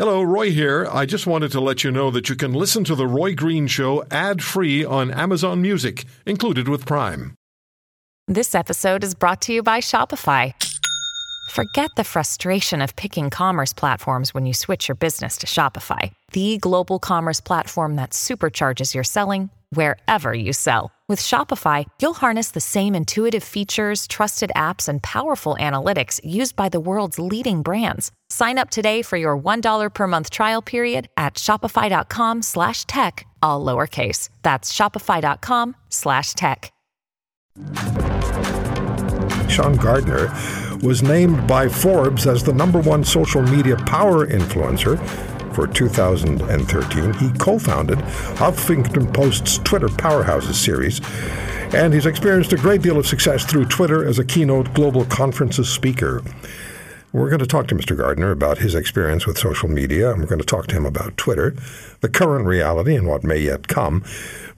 Hello, Roy here. I just wanted to let you know that you can listen to The Roy Green Show ad free on Amazon Music, included with Prime. This episode is brought to you by Shopify. Forget the frustration of picking commerce platforms when you switch your business to Shopify, the global commerce platform that supercharges your selling wherever you sell. With Shopify, you'll harness the same intuitive features, trusted apps, and powerful analytics used by the world's leading brands. Sign up today for your $1 per month trial period at shopify.com slash tech, all lowercase. That's shopify.com slash tech. Sean Gardner was named by Forbes as the number one social media power influencer for 2013. He co founded Huffington Post's Twitter Powerhouses series, and he's experienced a great deal of success through Twitter as a keynote global conferences speaker. We're going to talk to Mr. Gardner about his experience with social media, and we're going to talk to him about Twitter, the current reality, and what may yet come.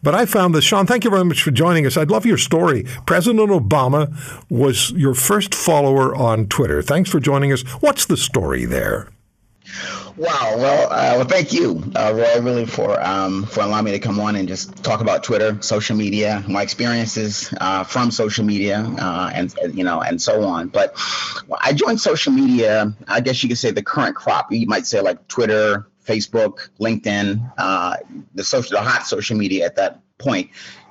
But I found this, Sean, thank you very much for joining us. I'd love your story. President Obama was your first follower on Twitter. Thanks for joining us. What's the story there? Wow. Well, uh, well, thank you, uh, Roy, really for um, for allowing me to come on and just talk about Twitter, social media, my experiences uh, from social media, uh, and you know, and so on. But I joined social media. I guess you could say the current crop. You might say like Twitter, Facebook, LinkedIn, uh, the social, the hot social media at that point.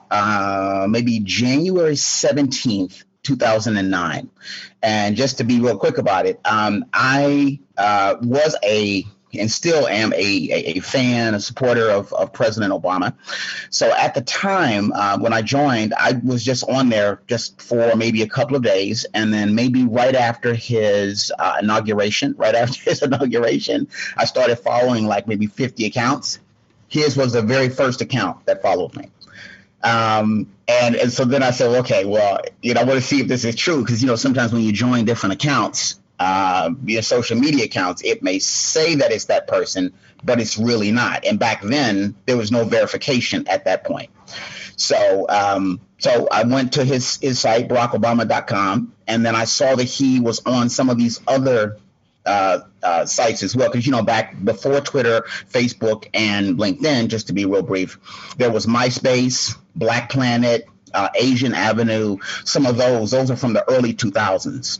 Uh, maybe January seventeenth, 2009. And just to be real quick about it, um, I uh, was a and still am a, a, a, fan, a supporter of, of President Obama. So at the time uh, when I joined, I was just on there just for maybe a couple of days. And then maybe right after his uh, inauguration, right after his inauguration, I started following like maybe 50 accounts. His was the very first account that followed me. Um, and, and so then I said, okay, well, you know, I want to see if this is true because, you know, sometimes when you join different accounts, uh, via social media accounts, it may say that it's that person, but it's really not. And back then, there was no verification at that point. So, um, so I went to his his site, BarackObama.com, and then I saw that he was on some of these other uh, uh, sites as well. Because you know, back before Twitter, Facebook, and LinkedIn, just to be real brief, there was MySpace, Black Planet, uh, Asian Avenue. Some of those, those are from the early 2000s,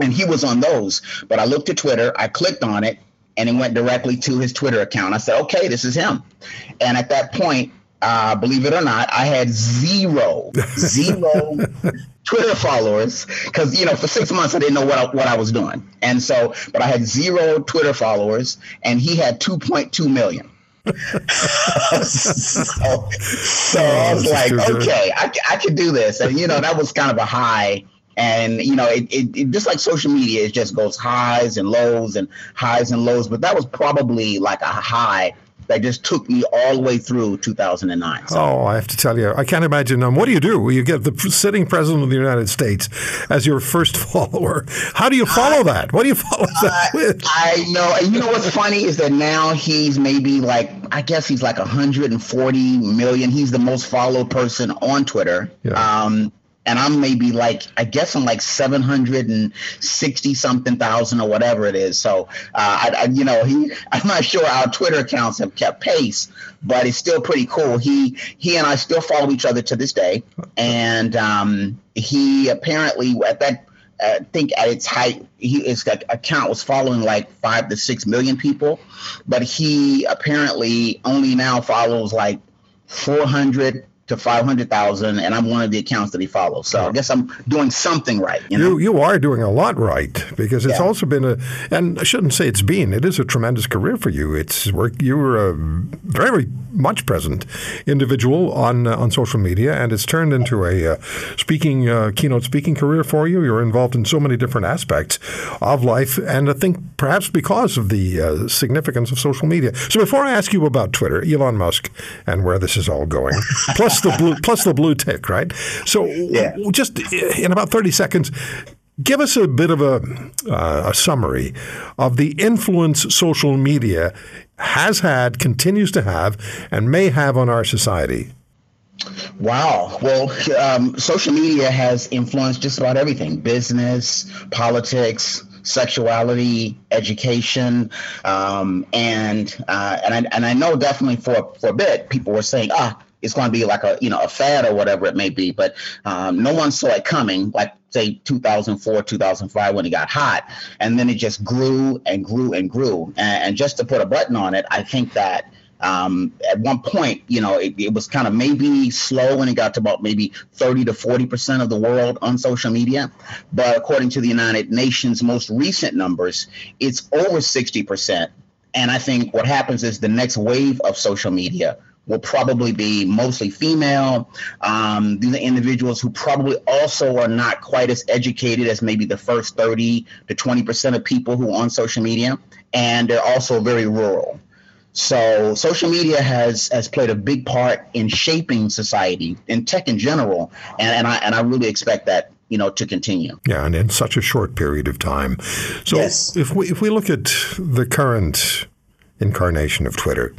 and he was on those. But I looked at Twitter, I clicked on it, and it went directly to his Twitter account. I said, okay, this is him. And at that point, uh, believe it or not, I had zero, zero Twitter followers because you know for six months I didn't know what I, what I was doing, and so but I had zero Twitter followers, and he had two point two million. so, so I was like, okay, I, I can do this, and you know that was kind of a high. And you know it, it, it, just like social media it just goes highs and lows and highs and lows. But that was probably like a high that just took me all the way through 2009. So. Oh, I have to tell you, I can't imagine. Um, what do you do? You get the sitting president of the United States as your first follower. How do you follow that? What do you follow that with? I know. And you know what's funny is that now he's maybe like, I guess he's like 140 million. He's the most followed person on Twitter. Yeah. Um, and I'm maybe like I guess I'm like seven hundred and sixty something thousand or whatever it is. So uh, I, I, you know, he I'm not sure our Twitter accounts have kept pace, but it's still pretty cool. He he and I still follow each other to this day, and um, he apparently at that. I think at its height, he, his account was following like five to six million people, but he apparently only now follows like 400 to 500,000 and I'm one of the accounts that he follows. So I guess I'm doing something right. You, know? you, you are doing a lot right because it's yeah. also been a, and I shouldn't say it's been, it is a tremendous career for you. It's work, you were a very much present individual on, uh, on social media and it's turned into a uh, speaking, uh, keynote speaking career for you. You're involved in so many different aspects of life. And I think perhaps because of the uh, significance of social media. So before I ask you about Twitter, Elon Musk and where this is all going, plus plus the blue plus the blue tick, right? So yeah. just in about thirty seconds. Give us a bit of a, uh, a summary of the influence social media has had, continues to have, and may have on our society. Wow. Well, um, social media has influenced just about everything business, politics, sexuality, education, um, and uh, and I and I know definitely for for a bit people were saying ah it's going to be like a you know a fad or whatever it may be, but um, no one saw it coming. Like say 2004, 2005 when it got hot, and then it just grew and grew and grew. And, and just to put a button on it, I think that um, at one point, you know, it, it was kind of maybe slow when it got to about maybe 30 to 40 percent of the world on social media. But according to the United Nations most recent numbers, it's over 60 percent. And I think what happens is the next wave of social media will probably be mostly female. Um, these are individuals who probably also are not quite as educated as maybe the first 30 to 20 percent of people who are on social media, and they're also very rural. So social media has has played a big part in shaping society in tech in general, and, and I and I really expect that you know to continue. Yeah, and in such a short period of time. So yes. if we if we look at the current incarnation of Twitter,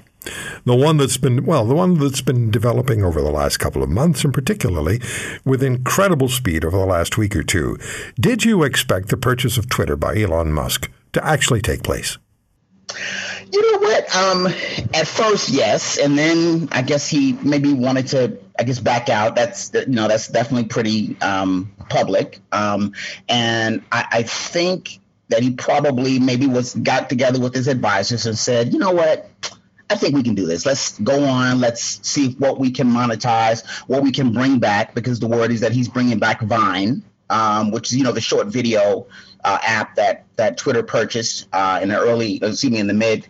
the one that's been well, the one that's been developing over the last couple of months, and particularly with incredible speed over the last week or two. Did you expect the purchase of Twitter by Elon Musk to actually take place? You know what? Um, at first, yes, and then I guess he maybe wanted to, I guess, back out. That's you know that's definitely pretty um, public, um, and I, I think that he probably maybe was got together with his advisors and said, you know what? I think we can do this. Let's go on. Let's see what we can monetize, what we can bring back, because the word is that he's bringing back Vine, um, which is you know the short video uh, app that that Twitter purchased uh, in the early, excuse me, in the mid,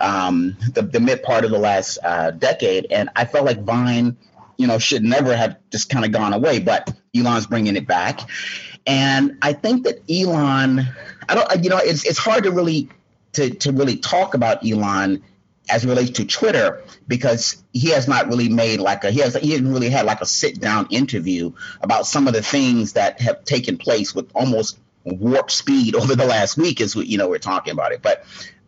um, the, the mid part of the last uh, decade, and I felt like Vine, you know, should never have just kind of gone away, but Elon's bringing it back, and I think that Elon, I don't, you know, it's it's hard to really to to really talk about Elon as it relates to Twitter because he has not really made like a he has he hasn't really had like a sit down interview about some of the things that have taken place with almost warp speed over the last week as you know we're talking about it. But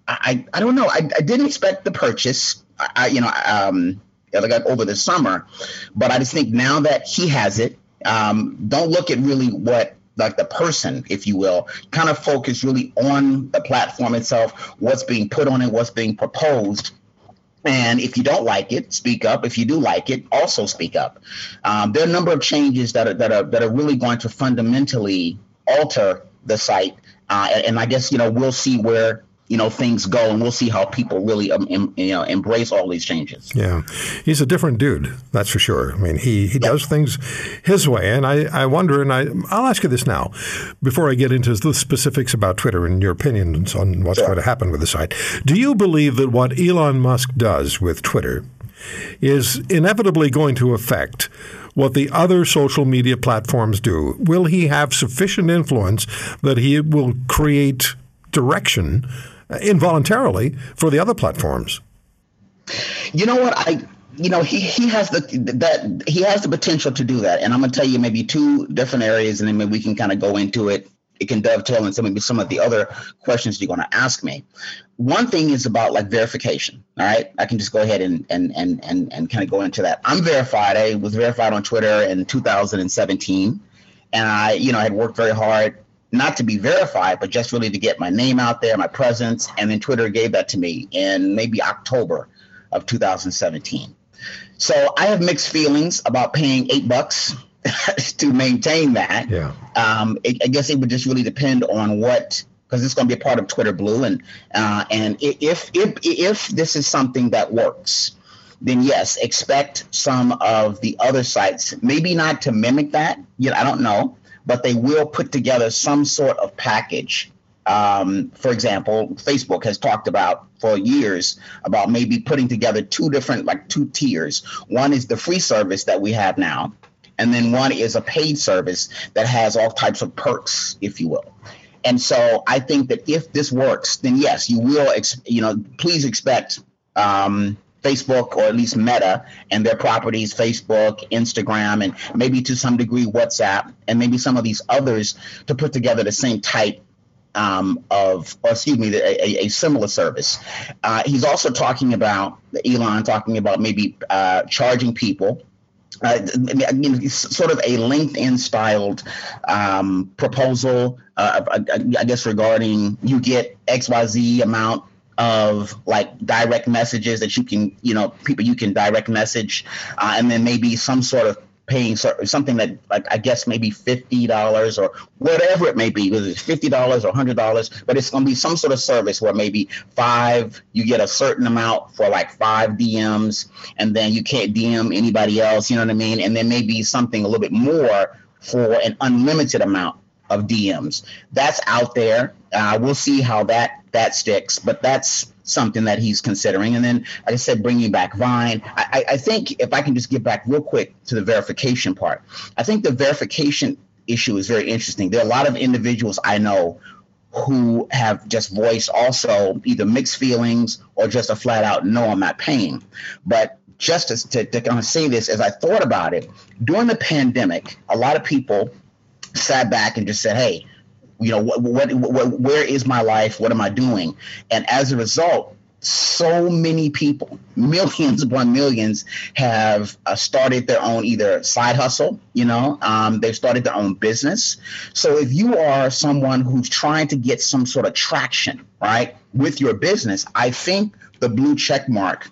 I I don't know. I, I didn't expect the purchase. I you know um like over the summer, but I just think now that he has it, um, don't look at really what like the person, if you will, kind of focus really on the platform itself, what's being put on it, what's being proposed. And if you don't like it, speak up. If you do like it, also speak up. Um, there are a number of changes that are that are that are really going to fundamentally alter the site. Uh, and, and I guess you know we'll see where you know things go, and we'll see how people really um, em, you know embrace all these changes. Yeah, he's a different dude, that's for sure. I mean, he he does things his way, and I, I wonder, and I I'll ask you this now, before I get into the specifics about Twitter and your opinions on what's sure. going to happen with the site. Do you believe that what Elon Musk does with Twitter is inevitably going to affect what the other social media platforms do? Will he have sufficient influence that he will create direction involuntarily for the other platforms. You know what? I you know he he has the that he has the potential to do that. And i'm going to tell you maybe two different areas and then maybe we can kind of go into it. It can dovetail into maybe some of the other questions you're going to ask me. One thing is about like verification all right? I can just go ahead and and and and, and kind of go into that. I'm verified i was verified on twitter in 2017 and i you know i had worked very hard not to be verified, but just really to get my name out there, my presence. And then Twitter gave that to me in maybe October of 2017. So I have mixed feelings about paying eight bucks to maintain that. Yeah. Um, it, I guess it would just really depend on what, because it's going to be a part of Twitter Blue, and uh, and if if if this is something that works, then yes, expect some of the other sites, maybe not to mimic that. Yet I don't know but they will put together some sort of package. Um, for example, Facebook has talked about for years about maybe putting together two different, like two tiers. One is the free service that we have now, and then one is a paid service that has all types of perks, if you will. And so I think that if this works, then yes, you will, ex- you know, please expect um, Facebook or at least Meta and their properties, Facebook, Instagram, and maybe to some degree WhatsApp, and maybe some of these others to put together the same type um, of, or excuse me, a, a similar service. Uh, he's also talking about Elon talking about maybe uh, charging people uh, I mean, sort of a LinkedIn styled um, proposal, uh, I, I, guess, regarding you get XYZ amount of like direct messages that you can, you know, people you can direct message, uh, and then maybe some sort of paying something that like I guess maybe fifty dollars or whatever it may be, whether it's fifty dollars or hundred dollars, but it's going to be some sort of service where maybe five you get a certain amount for like five DMs, and then you can't DM anybody else. You know what I mean? And then maybe something a little bit more for an unlimited amount of DMs. That's out there. Uh, we'll see how that that sticks, but that's something that he's considering. And then, like I said, bringing back Vine. I, I think if I can just get back real quick to the verification part, I think the verification issue is very interesting. There are a lot of individuals I know who have just voiced also either mixed feelings or just a flat out no, I'm not paying. But just to, to, to kind of say this, as I thought about it, during the pandemic, a lot of people sat back and just said, hey, you know what, what, what where is my life what am i doing and as a result so many people, millions upon millions, have uh, started their own either side hustle, you know, um, they've started their own business. So if you are someone who's trying to get some sort of traction, right, with your business, I think the blue check mark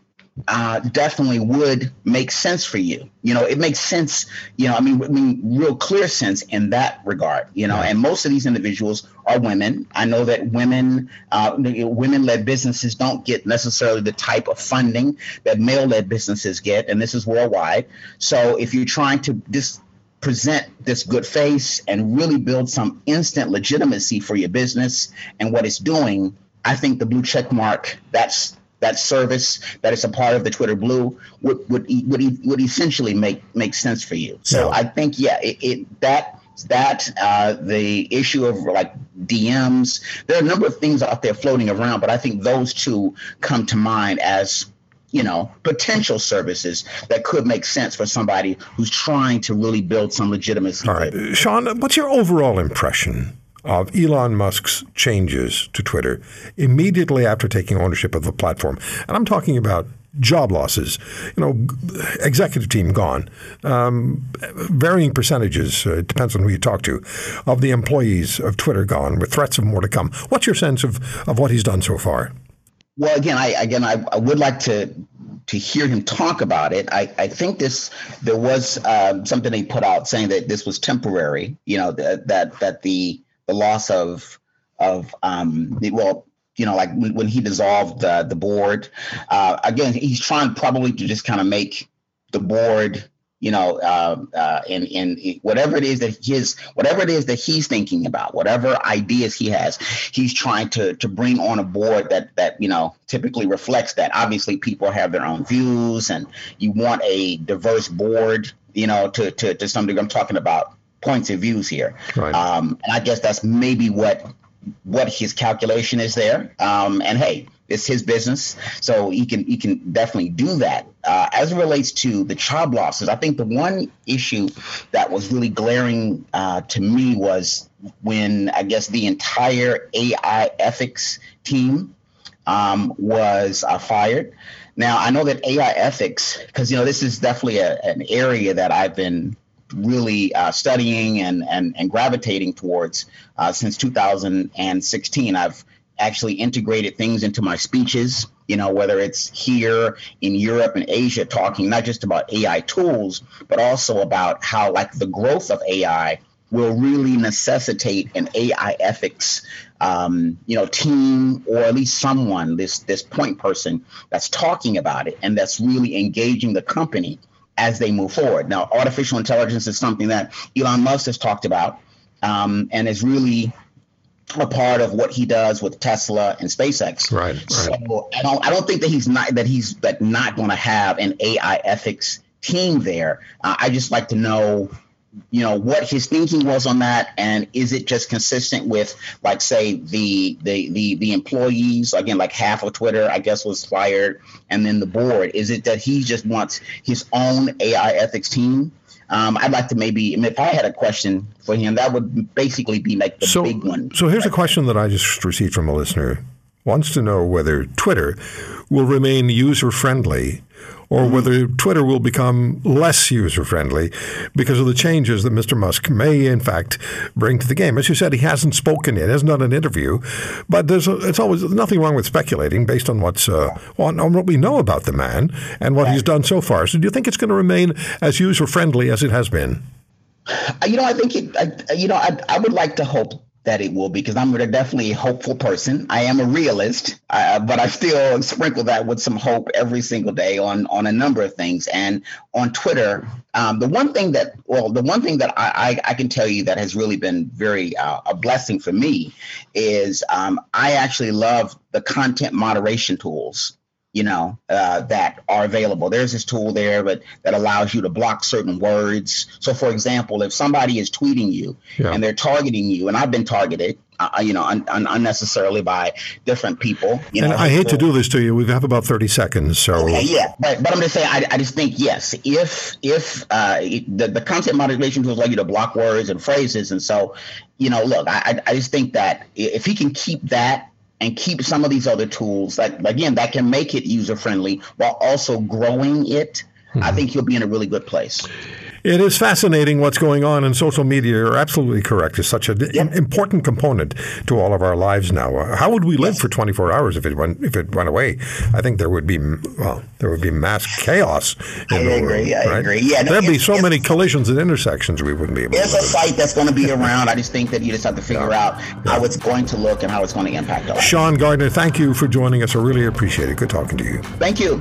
uh, definitely would make sense for you. You know, it makes sense. You know, I mean, I mean, real clear sense in that regard. You know, and most of these individuals are women. I know that women, uh, women-led businesses don't get necessarily the type of funding that male-led businesses get, and this is worldwide. So, if you're trying to just present this good face and really build some instant legitimacy for your business and what it's doing, I think the blue check mark that's that service that is a part of the Twitter Blue would would would, would essentially make make sense for you. So yeah. I think yeah, it, it that that uh, the issue of like DMs. There are a number of things out there floating around, but I think those two come to mind as you know potential services that could make sense for somebody who's trying to really build some legitimacy. All right, Sean, what's your overall impression of Elon Musk's changes to Twitter immediately after taking ownership of the platform. And I'm talking about job losses, you know, executive team gone, um, varying percentages, uh, it depends on who you talk to, of the employees of Twitter gone with threats of more to come. What's your sense of, of what he's done so far? Well, again, I again I, I would like to to hear him talk about it. I, I think this there was um, something he put out saying that this was temporary. You know that that that the the loss of of um, well you know, like when, when he dissolved uh, the board. Uh, again, he's trying probably to just kind of make the board, you know, uh, uh, in in whatever it is that his whatever it is that he's thinking about, whatever ideas he has, he's trying to to bring on a board that that you know typically reflects that. Obviously, people have their own views, and you want a diverse board, you know, to to to some degree. I'm talking about points of views here. Right. Um, and I guess that's maybe what what his calculation is there. Um, and hey, it's his business, so he can he can definitely do that. Uh, as it relates to the job losses, I think the one issue that was really glaring uh, to me was when I guess the entire AI ethics team um, was uh, fired. Now I know that AI ethics, because you know this is definitely a, an area that I've been really uh, studying and, and, and gravitating towards uh, since 2016. I've actually integrated things into my speeches, you know, whether it's here in Europe and Asia, talking not just about AI tools, but also about how, like, the growth of AI will really necessitate an AI ethics, um, you know, team or at least someone, this this point person that's talking about it and that's really engaging the company as they move forward. Now, artificial intelligence is something that Elon Musk has talked about um, and is really a part of what he does with Tesla and SpaceX. Right. right. So I don't I don't think that he's not that he's that not going to have an AI ethics team there. Uh, I just like to know you know what his thinking was on that and is it just consistent with like say the the the, the employees again like half of twitter i guess was fired and then the board? Is it that he just wants his own ai ethics team? Um, I'd like to maybe, if I had a question for him, that would basically be like the so, big one. So here's a question that I just received from a listener. Wants to know whether Twitter will remain user friendly or mm-hmm. whether Twitter will become less user friendly because of the changes that Mr. Musk may, in fact, bring to the game. As you said, he hasn't spoken yet, hasn't done an interview, but there's a, it's always nothing wrong with speculating based on what's uh, on, on, what we know about the man and what he's done so far. So, do you think it's going to remain as user friendly as it has been? You know, I think it. I, you know, I, I would like to hope that it will because I'm a definitely a hopeful person. I am a realist, uh, but I still sprinkle that with some hope every single day on on a number of things. And on Twitter, um, the one thing that well, the one thing that I, I, I can tell you that has really been very uh, a blessing for me is um, I actually love the content moderation tools you know, uh, that are available. There's this tool there, but that allows you to block certain words. So, for example, if somebody is tweeting you yeah. and they're targeting you, and I've been targeted, uh, uh you know, un- un- unnecessarily by different people. You and know, I hate to do this to you. We have about thirty seconds, so okay, yeah. But but I'm just saying, I, I just think yes, if if uh, the the content moderation tools allow you to block words and phrases, and so you know, look, I I just think that if he can keep that and keep some of these other tools that again that can make it user friendly while also growing it mm-hmm. i think you'll be in a really good place it is fascinating what's going on in social media. You're absolutely correct. It's such an yep. important component to all of our lives now. Uh, how would we live yes. for 24 hours if it went if it went away? I think there would be well, there would be mass chaos. I agree. World, I right? agree. Yeah, no, there'd be so many collisions and intersections we wouldn't be able. To. It's a fight that's going to be around. I just think that you just have to figure yeah. out how yeah. it's going to look and how it's going to impact us. Sean Gardner, thank you for joining us. I really appreciate it. Good talking to you. Thank you.